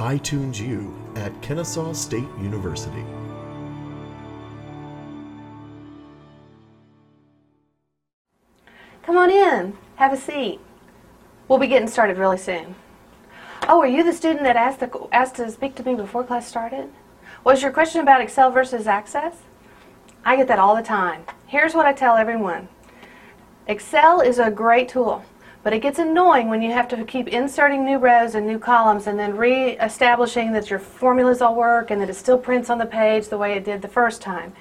iTunes U at Kennesaw State University. Come on in. Have a seat. We'll be getting started really soon. Oh, are you the student that asked, the, asked to speak to me before class started? Was your question about Excel versus Access? I get that all the time. Here's what I tell everyone. Excel is a great tool, but it gets annoying when you have to keep inserting new rows and new columns and then re-establishing that your formulas all work and that it still prints on the page the way it did the first time.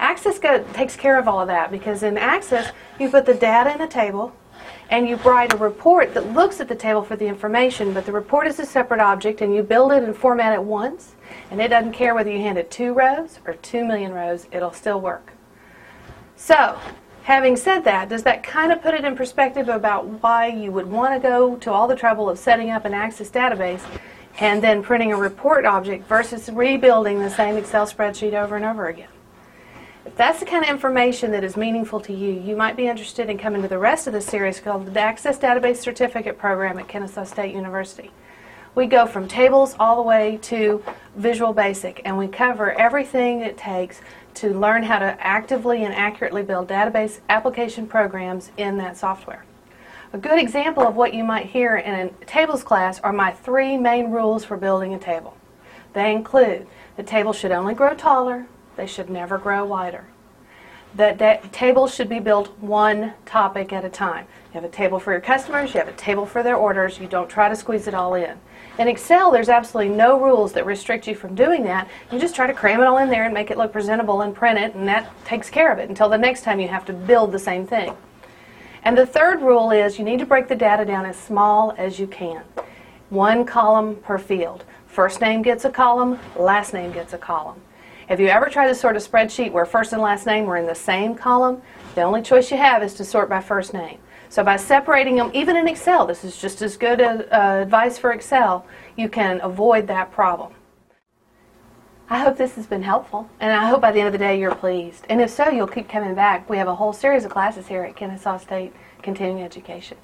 Access go, takes care of all of that because in Access you put the data in a table and you write a report that looks at the table for the information, but the report is a separate object and you build it and format it once and it doesn't care whether you hand it two rows or two million rows, it'll still work. So, having said that, does that kind of put it in perspective about why you would want to go to all the trouble of setting up an Access database and then printing a report object versus rebuilding the same Excel spreadsheet over and over again? If that's the kind of information that is meaningful to you, you might be interested in coming to the rest of the series called the Access Database Certificate Program at Kennesaw State University. We go from tables all the way to Visual Basic, and we cover everything it takes to learn how to actively and accurately build database application programs in that software. A good example of what you might hear in a tables class are my three main rules for building a table. They include the table should only grow taller, they should never grow wider. That, that table should be built one topic at a time. You have a table for your customers, you have a table for their orders, you don't try to squeeze it all in. In Excel, there's absolutely no rules that restrict you from doing that. You just try to cram it all in there and make it look presentable and print it, and that takes care of it until the next time you have to build the same thing. And the third rule is you need to break the data down as small as you can. One column per field. First name gets a column, last name gets a column. Have you ever tried to sort a spreadsheet where first and last name were in the same column? The only choice you have is to sort by first name. So by separating them, even in Excel, this is just as good uh, advice for Excel, you can avoid that problem. I hope this has been helpful, and I hope by the end of the day you're pleased. And if so, you'll keep coming back. We have a whole series of classes here at Kennesaw State Continuing Education.